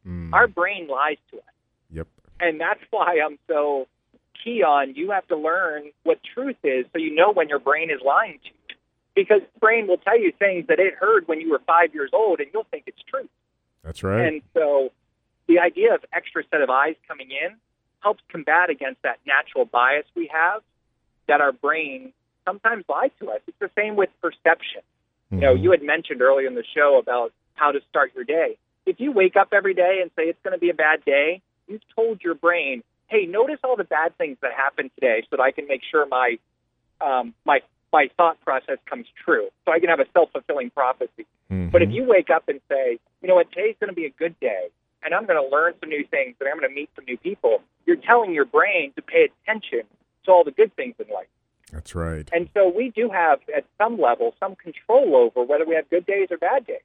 Mm. Our brain lies to us. Yep. And that's why I'm so key on you have to learn what truth is so you know when your brain is lying to you. Because the brain will tell you things that it heard when you were five years old and you'll think it's true. That's right. And so the idea of extra set of eyes coming in helps combat against that natural bias we have that our brain sometimes lies to us. It's the same with perception. Mm-hmm. You know, you had mentioned earlier in the show about how to start your day. If you wake up every day and say it's going to be a bad day, you've told your brain, "Hey, notice all the bad things that happened today, so that I can make sure my um, my my thought process comes true, so I can have a self fulfilling prophecy." Mm-hmm. But if you wake up and say, "You know what, today's going to be a good day, and I'm going to learn some new things, and I'm going to meet some new people," you're telling your brain to pay attention to all the good things in life. That's right. And so we do have, at some level, some control over whether we have good days or bad days.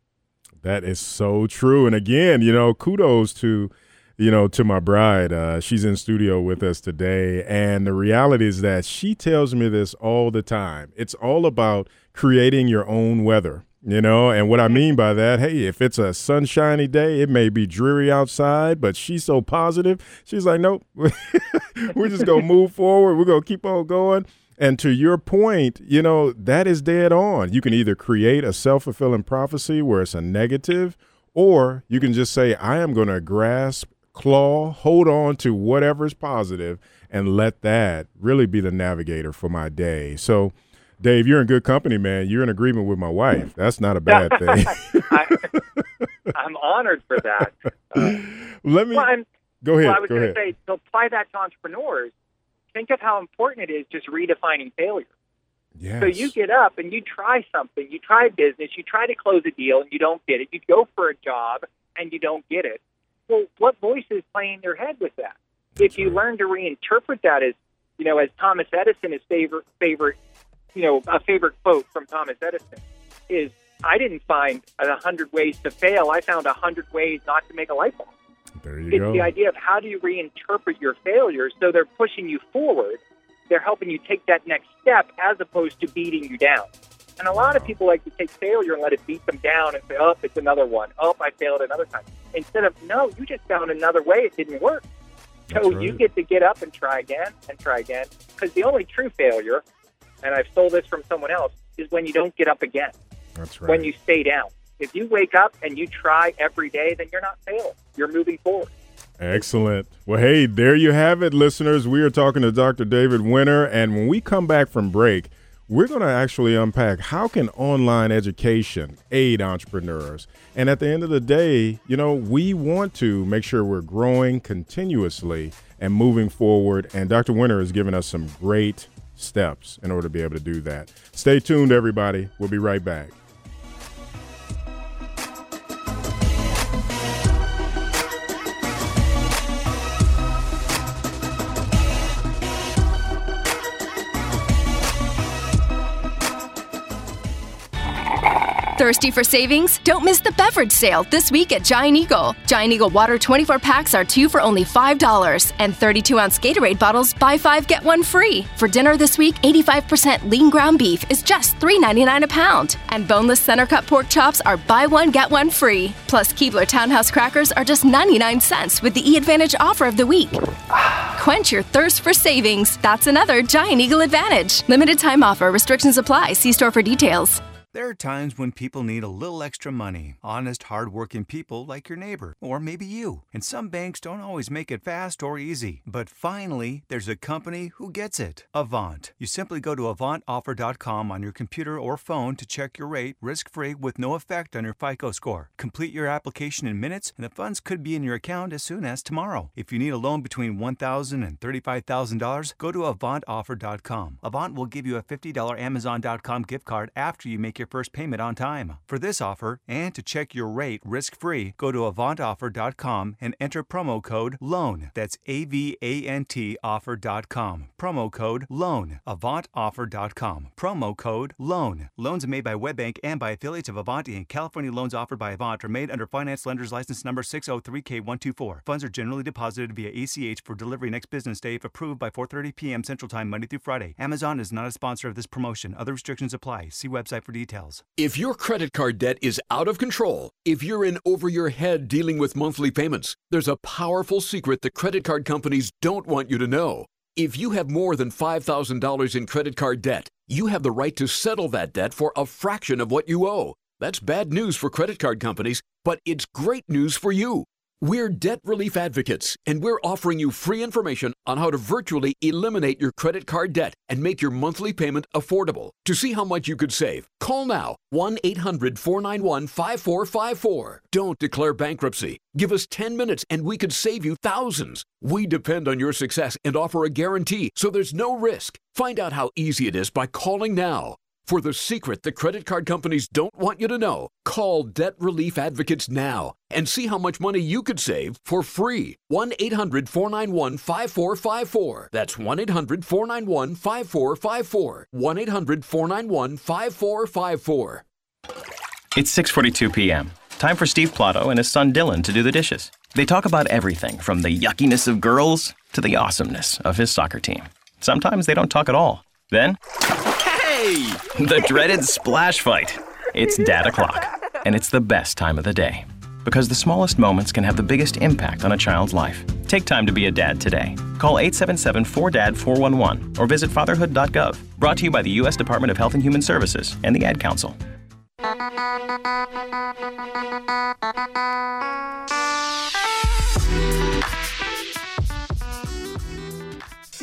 That is so true. And again, you know, kudos to, you know, to my bride. Uh, she's in studio with us today. And the reality is that she tells me this all the time. It's all about creating your own weather. You know, and what I mean by that, hey, if it's a sunshiny day, it may be dreary outside, but she's so positive. She's like, nope, we're just going to move forward. We're going to keep on going. And to your point, you know, that is dead on. You can either create a self fulfilling prophecy where it's a negative, or you can just say, I am going to grasp, claw, hold on to whatever's positive, and let that really be the navigator for my day. So, Dave, you're in good company, man. You're in agreement with my wife. That's not a bad thing. I, am honored for that. Uh, Let me well, go ahead. Well, I was going to say to apply that to entrepreneurs. Think of how important it is just redefining failure. Yes. So you get up and you try something, you try business, you try to close a deal and you don't get it. You go for a job and you don't get it. Well, what voice is playing in your head with that? That's if you right. learn to reinterpret that as, you know, as Thomas Edison, his favorite favorite, you know, a favorite quote from Thomas Edison is, "I didn't find a hundred ways to fail. I found a hundred ways not to make a light bulb." There you it's go. the idea of how do you reinterpret your failures so they're pushing you forward they're helping you take that next step as opposed to beating you down. And a lot of people like to take failure and let it beat them down and say oh it's another one. Oh i failed another time. Instead of no you just found another way. It didn't work. So right. you get to get up and try again and try again because the only true failure and i've stole this from someone else is when you don't get up again. That's right. when you stay down if you wake up and you try every day then you're not failing you're moving forward Excellent. Well, hey, there you have it, listeners. We are talking to Dr. David Winner, and when we come back from break, we're going to actually unpack how can online education aid entrepreneurs. And at the end of the day, you know, we want to make sure we're growing continuously and moving forward. And Dr. Winner has given us some great steps in order to be able to do that. Stay tuned, everybody. We'll be right back. Thirsty for savings? Don't miss the beverage sale this week at Giant Eagle. Giant Eagle Water 24 packs are two for only $5, and 32 ounce Gatorade bottles buy five, get one free. For dinner this week, 85% lean ground beef is just $3.99 a pound, and boneless center cut pork chops are buy one, get one free. Plus, Keebler Townhouse crackers are just 99 cents with the E Advantage offer of the week. Quench your thirst for savings. That's another Giant Eagle Advantage. Limited time offer, restrictions apply. See store for details. There are times when people need a little extra money. Honest, hardworking people like your neighbor, or maybe you. And some banks don't always make it fast or easy. But finally, there's a company who gets it Avant. You simply go to AvantOffer.com on your computer or phone to check your rate risk free with no effect on your FICO score. Complete your application in minutes, and the funds could be in your account as soon as tomorrow. If you need a loan between $1,000 and $35,000, go to AvantOffer.com. Avant will give you a $50 Amazon.com gift card after you make make your first payment on time. For this offer and to check your rate risk-free, go to avantoffer.com and enter promo code LOAN. That's A V A N T offer.com. Promo code LOAN. avantoffer.com. Promo code LOAN. Loans made by WebBank and by affiliates of Avant Inc. California loans offered by Avant are made under finance lender's license number 603K124. Funds are generally deposited via ACH for delivery next business day if approved by 4:30 p.m. Central Time Monday through Friday. Amazon is not a sponsor of this promotion. Other restrictions apply. See website for details. If your credit card debt is out of control, if you're in over your head dealing with monthly payments, there's a powerful secret that credit card companies don't want you to know. If you have more than $5,000 in credit card debt, you have the right to settle that debt for a fraction of what you owe. That's bad news for credit card companies, but it's great news for you. We're debt relief advocates, and we're offering you free information on how to virtually eliminate your credit card debt and make your monthly payment affordable. To see how much you could save, call now 1 800 491 5454. Don't declare bankruptcy. Give us 10 minutes and we could save you thousands. We depend on your success and offer a guarantee, so there's no risk. Find out how easy it is by calling now. For the secret the credit card companies don't want you to know, call Debt Relief Advocates now and see how much money you could save for free. 1 800 491 5454. That's 1 800 491 5454. 1 800 491 5454. It's 6:42 p.m. Time for Steve Plato and his son Dylan to do the dishes. They talk about everything from the yuckiness of girls to the awesomeness of his soccer team. Sometimes they don't talk at all. Then Hey! the dreaded splash fight. It's dad o'clock, and it's the best time of the day. Because the smallest moments can have the biggest impact on a child's life. Take time to be a dad today. Call 877 4DAD 411 or visit fatherhood.gov. Brought to you by the U.S. Department of Health and Human Services and the Ad Council.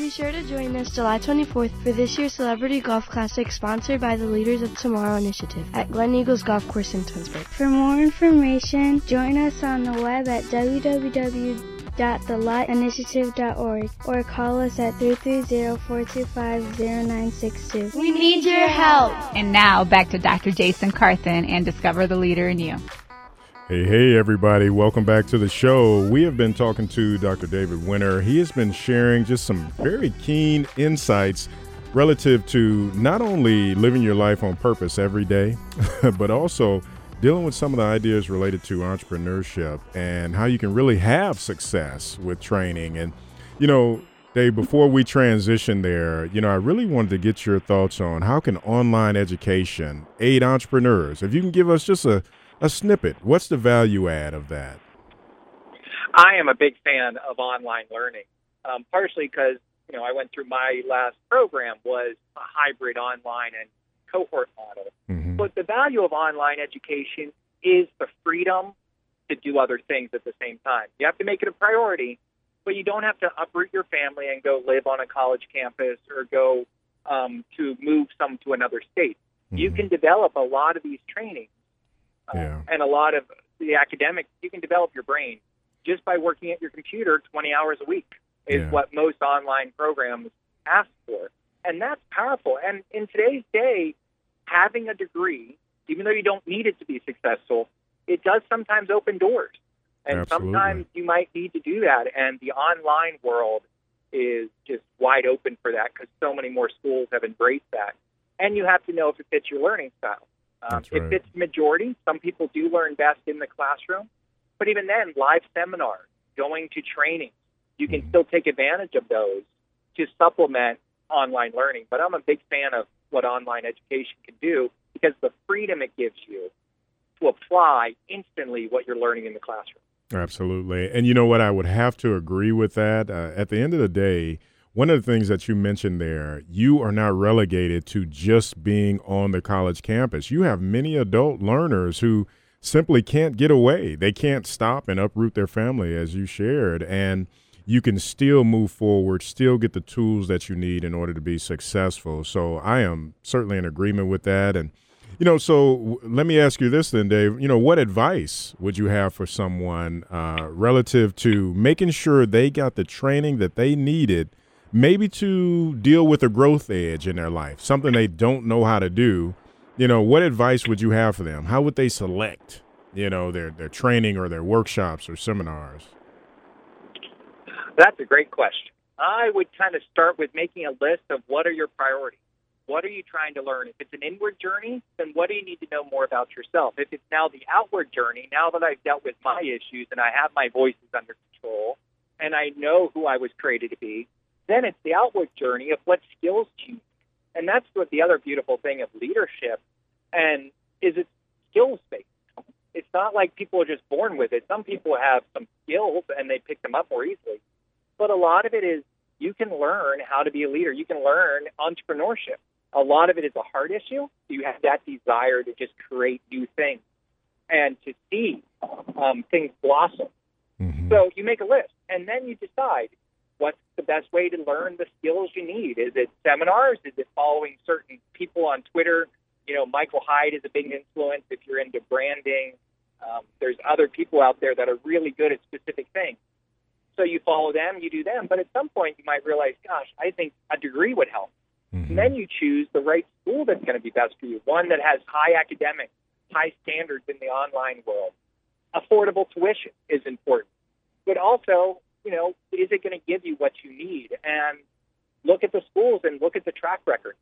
Be sure to join us July 24th for this year's Celebrity Golf Classic sponsored by the Leaders of Tomorrow Initiative at Glen Eagles Golf Course in Twinsburg. For more information, join us on the web at www.thelotinitiative.org or call us at 330-425-0962. We need your help. And now back to Dr. Jason Carthen and Discover the Leader in You. Hey, hey, everybody. Welcome back to the show. We have been talking to Dr. David Winner. He has been sharing just some very keen insights relative to not only living your life on purpose every day, but also dealing with some of the ideas related to entrepreneurship and how you can really have success with training. And, you know, Dave, before we transition there, you know, I really wanted to get your thoughts on how can online education aid entrepreneurs? If you can give us just a a snippet. What's the value add of that? I am a big fan of online learning, um, partially because you know I went through my last program was a hybrid online and cohort model. Mm-hmm. But the value of online education is the freedom to do other things at the same time. You have to make it a priority, but you don't have to uproot your family and go live on a college campus or go um, to move some to another state. Mm-hmm. You can develop a lot of these trainings Uh, yeah. and a lot of the academics, you can develop your brain just by working at your computer 20 hours a week is Yeah. what most online programs ask for. And that's powerful. And in today's day, having a degree, even though you don't need it to be successful, it does sometimes open doors. And Absolutely. sometimes you might need to do that. And the online world is just wide open for that because so many more schools have embraced that. And you have to know if it fits your learning style. Um, That's It right. fits the majority. Some people do learn best in the classroom. But even then, live seminars, going to training, you Mm-hmm. can still take advantage of those to supplement online learning. But I'm a big fan of what online education can do because the freedom it gives you to apply instantly what you're learning in the classroom. Absolutely. And you know what? I would have to agree with that. Uh, at the end of the day, one of the things that you mentioned there, you are not relegated to just being on the college campus. You have many adult learners who simply can't get away. They can't stop and uproot their family, as you shared. And you can still move forward, still get the tools that you need in order to be successful. So I am certainly in agreement with that. And you know, so let me ask you this then, Dave. You know, what advice would you have for someone uh, relative to making sure they got the training that they needed, maybe to deal with a growth edge in their life, something they don't know how to do, you know, what advice would you have for them? How would they select, you know, their their training or their workshops or seminars? That's a great question. I would kind of start with making a list of what are your priorities. What are you trying to learn? If it's an inward journey, then what do you need to know more about yourself? If it's now the outward journey, now that I've dealt with my issues and I have my voices under control and I know who I was created to be, then it's the outward journey of what skills do you and that's what the other beautiful thing of leadership and is it's skills based. It's not like people are just born with it. Some people have some skills and they pick them up more easily. But a lot of it is you can learn how to be a leader. You can learn entrepreneurship. A lot of it is a heart issue. You have that desire to just create new things and to see um, things blossom. Mm-hmm. So you make a list and then you decide what's the best way to learn the skills you need? Is it seminars? Is it following certain people on Twitter? You know, Michael Hyatt is a big influence if you're into branding. Um, there's other people out there that are really good at specific things. So you follow them, you do them. But at some point, you might realize, gosh, I think a degree would help. Mm-hmm. And then you choose the right school that's going to be best for you, one that has high academics, high standards in the online world. Affordable tuition is important, but also you know, is it going to give you what you need? And look at the schools and look at the track record.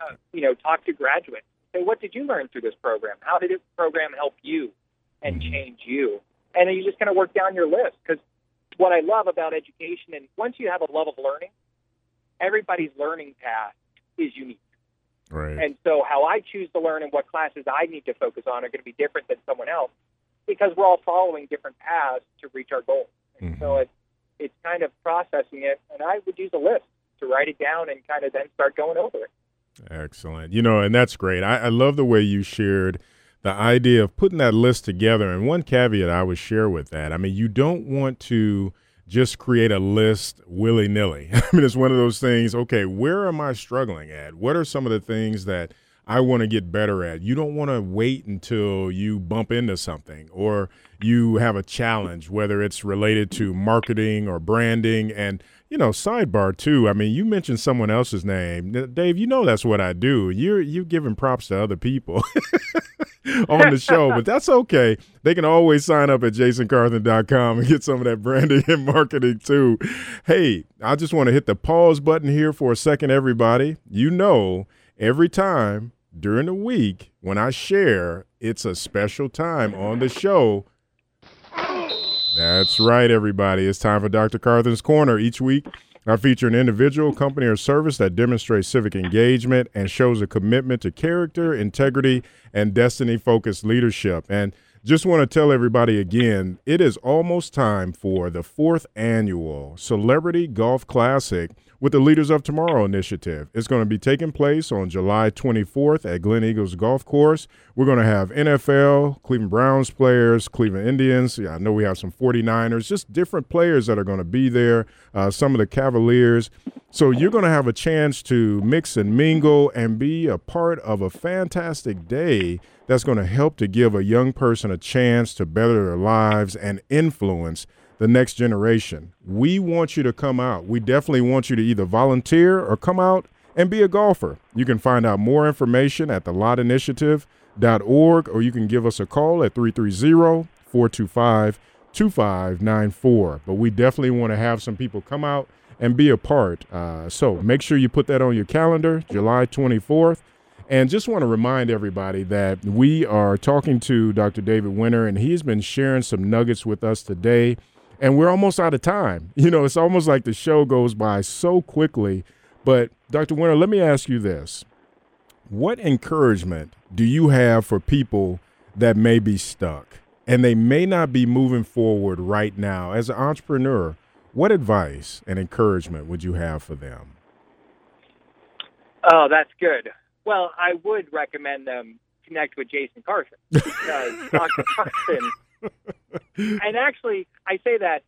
Uh, you know, talk to graduates. Say, what did you learn through this program? How did this program help you and mm-hmm. change you? And then you just kind of work down your list because what I love about education, and once you have a love of learning, everybody's learning path is unique. Right. And so, how I choose to learn and what classes I need to focus on are going to be different than someone else because we're all following different paths to reach our goals. And mm-hmm. so, it's it's kind of processing it, and I would use a list to write it down and kind of then start going over it. Excellent. You know, and that's great. I, I love the way you shared the idea of putting that list together. And one caveat I would share with that I mean, you don't want to just create a list willy nilly. I mean, it's one of those things, okay, where am I struggling at? What are some of the things that I want to get better at. You don't want to wait until you bump into something or you have a challenge, whether it's related to marketing or branding. And, you know, sidebar too. I mean, you mentioned someone else's name. Dave, you know that's what I do. You're you're giving props to other people on the show, but that's okay. They can always sign up at jasoncarthen.com and get some of that branding and marketing too. Hey, I just want to hit the pause button here for a second, everybody. You know every time during the week when I share, it's a special time on the show. That's right, everybody. It's time for Dr. Carthen's Corner. Each week, I feature an individual, company, or service that demonstrates civic engagement and shows a commitment to character, integrity, and destiny focused leadership. And just want to tell everybody again it is almost time for the fourth annual Celebrity Golf Classic with the Leaders of Tomorrow initiative. It's going to be taking place on July 24th at Glen Eagles Golf Course. We're going to have NFL, Cleveland Browns players, Cleveland Indians. Yeah, I know we have some 49ers, just different players that are going to be there, uh, some of the Cavaliers. So you're going to have a chance to mix and mingle and be a part of a fantastic day that's going to help to give a young person a chance to better their lives and influence – the next generation. We want you to come out. We definitely want you to either volunteer or come out and be a golfer. You can find out more information at thelotinitiative.org or you can give us a call at 330 425 2594. But we definitely want to have some people come out and be a part. Uh, so make sure you put that on your calendar, July 24th. And just want to remind everybody that we are talking to Dr. David Winner, and he's been sharing some nuggets with us today and we're almost out of time. You know, it's almost like the show goes by so quickly. But Dr. Winner, let me ask you this. What encouragement do you have for people that may be stuck and they may not be moving forward right now? As an entrepreneur, what advice and encouragement would you have for them? Oh, that's good. Well, I would recommend them connect with Jason Carthen because Dr. Carthen and actually, I say that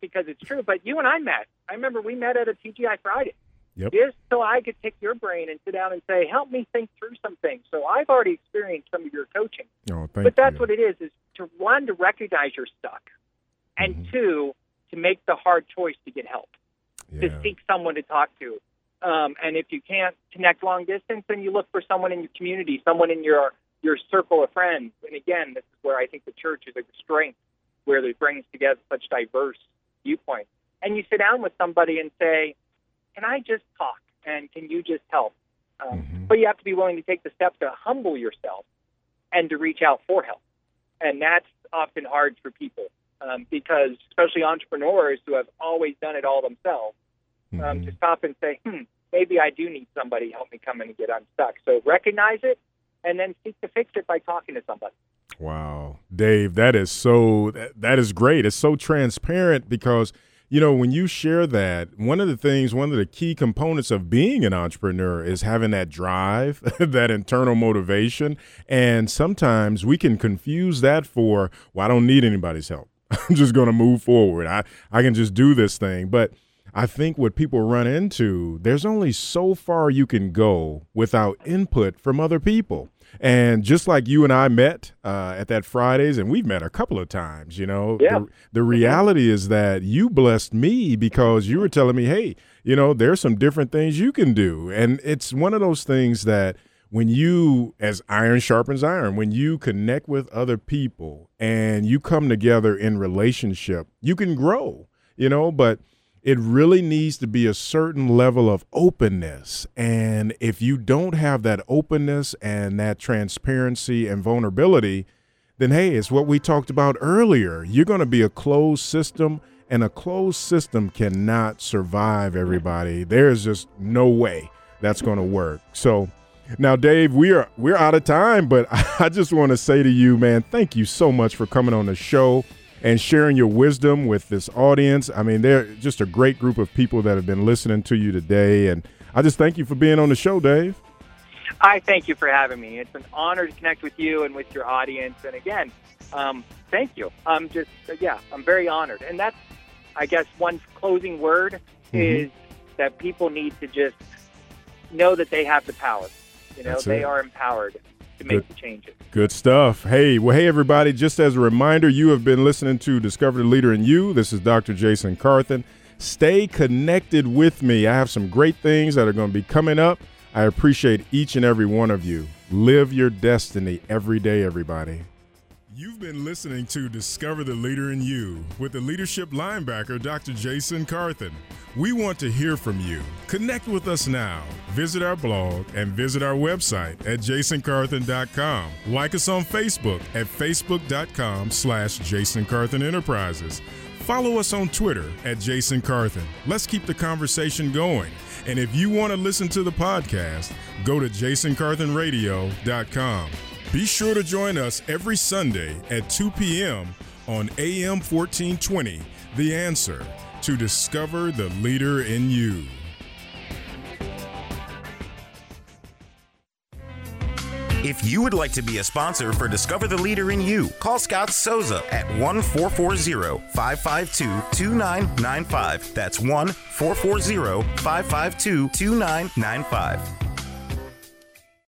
because it's true. But you and I met. I remember we met at a TGI Friday. Yep. Just so I could pick your brain and sit down and say, help me think through some things. So I've already experienced some of your coaching. Oh, thank but that's you. what it is, is to one, to recognize you're stuck. And mm-hmm. two, to make the hard choice to get help, yeah. to seek someone to talk to. Um, and if you can't connect long distance, then you look for someone in your community, someone in your your circle of friends. And again, this is where I think the church is a strength, where it brings together such diverse viewpoints. And you sit down with somebody and say, "Can I just talk? And can you just help?" Um, mm-hmm. But you have to be willing to take the step to humble yourself and to reach out for help. And that's often hard for people um, because, especially entrepreneurs who have always done it all themselves, um, mm-hmm. um, to stop and say, hmm, maybe I do need somebody to help me come in and get unstuck. So recognize it and then seek to fix it by talking to somebody. Wow, Dave, that is so that, that is great. It's so transparent because you know when you share that, one of the things, one of the key components of being an entrepreneur is having that drive, that internal motivation, and sometimes we can confuse that for, well, I don't need anybody's help. I'm just going to move forward. I I can just do this thing, but I think what people run into, there's only so far you can go without input from other people. And just like you and I met uh, at that Fridays, and we've met a couple of times, you know, yeah. the, the reality is that you blessed me because you were telling me, hey, you know, there's some different things you can do. And it's one of those things that when you, as iron sharpens iron, when you connect with other people and you come together in relationship, you can grow, you know, but – it really needs to be a certain level of openness. And if you don't have that openness and that transparency and vulnerability, then hey, it's what we talked about earlier. You're going to be a closed system, and a closed system cannot survive everybody. There's just no way that's going to work. So, now, Dave, we are we're out of time, but I just want to say to you, man, thank you so much for coming on the show and sharing your wisdom with this audience. I mean, they're just a great group of people that have been listening to you today. And I just thank you for being on the show, Dave. I thank you for having me. It's an honor to connect with you and with your audience. And again, um, thank you. I'm just, yeah, I'm very honored. And that's, I guess, one closing word mm-hmm. is that people need to just know that they have the power. You know, that's they it. are empowered to make Good. the changes. Good stuff. Hey, well, hey, everybody, just as a reminder, you have been listening to Discover the Leader in You. This is Dr. Jason Carthen. Stay connected with me. I have some great things that are going to be coming up. I appreciate each and every one of you. Live your destiny every day, everybody. You've been listening to Discover the Leader in You with the leadership linebacker, Dr. Jason Carthen. We want to hear from you. Connect with us now. Visit our blog and visit our website at jasoncarthen.com. Like us on Facebook at facebook.com slash jasoncarthenenterprises. Follow us on Twitter at Jason Carthen. Let's keep the conversation going. And if you want to listen to the podcast, go to jasoncarthenradio.com. Be sure to join us every Sunday at 2 p.m. on AM 1420, The Answer, to discover the leader in you. If you would like to be a sponsor for Discover the Leader in You, call Scott Souza at 1 440 552 2995. That's 1 440 552 2995.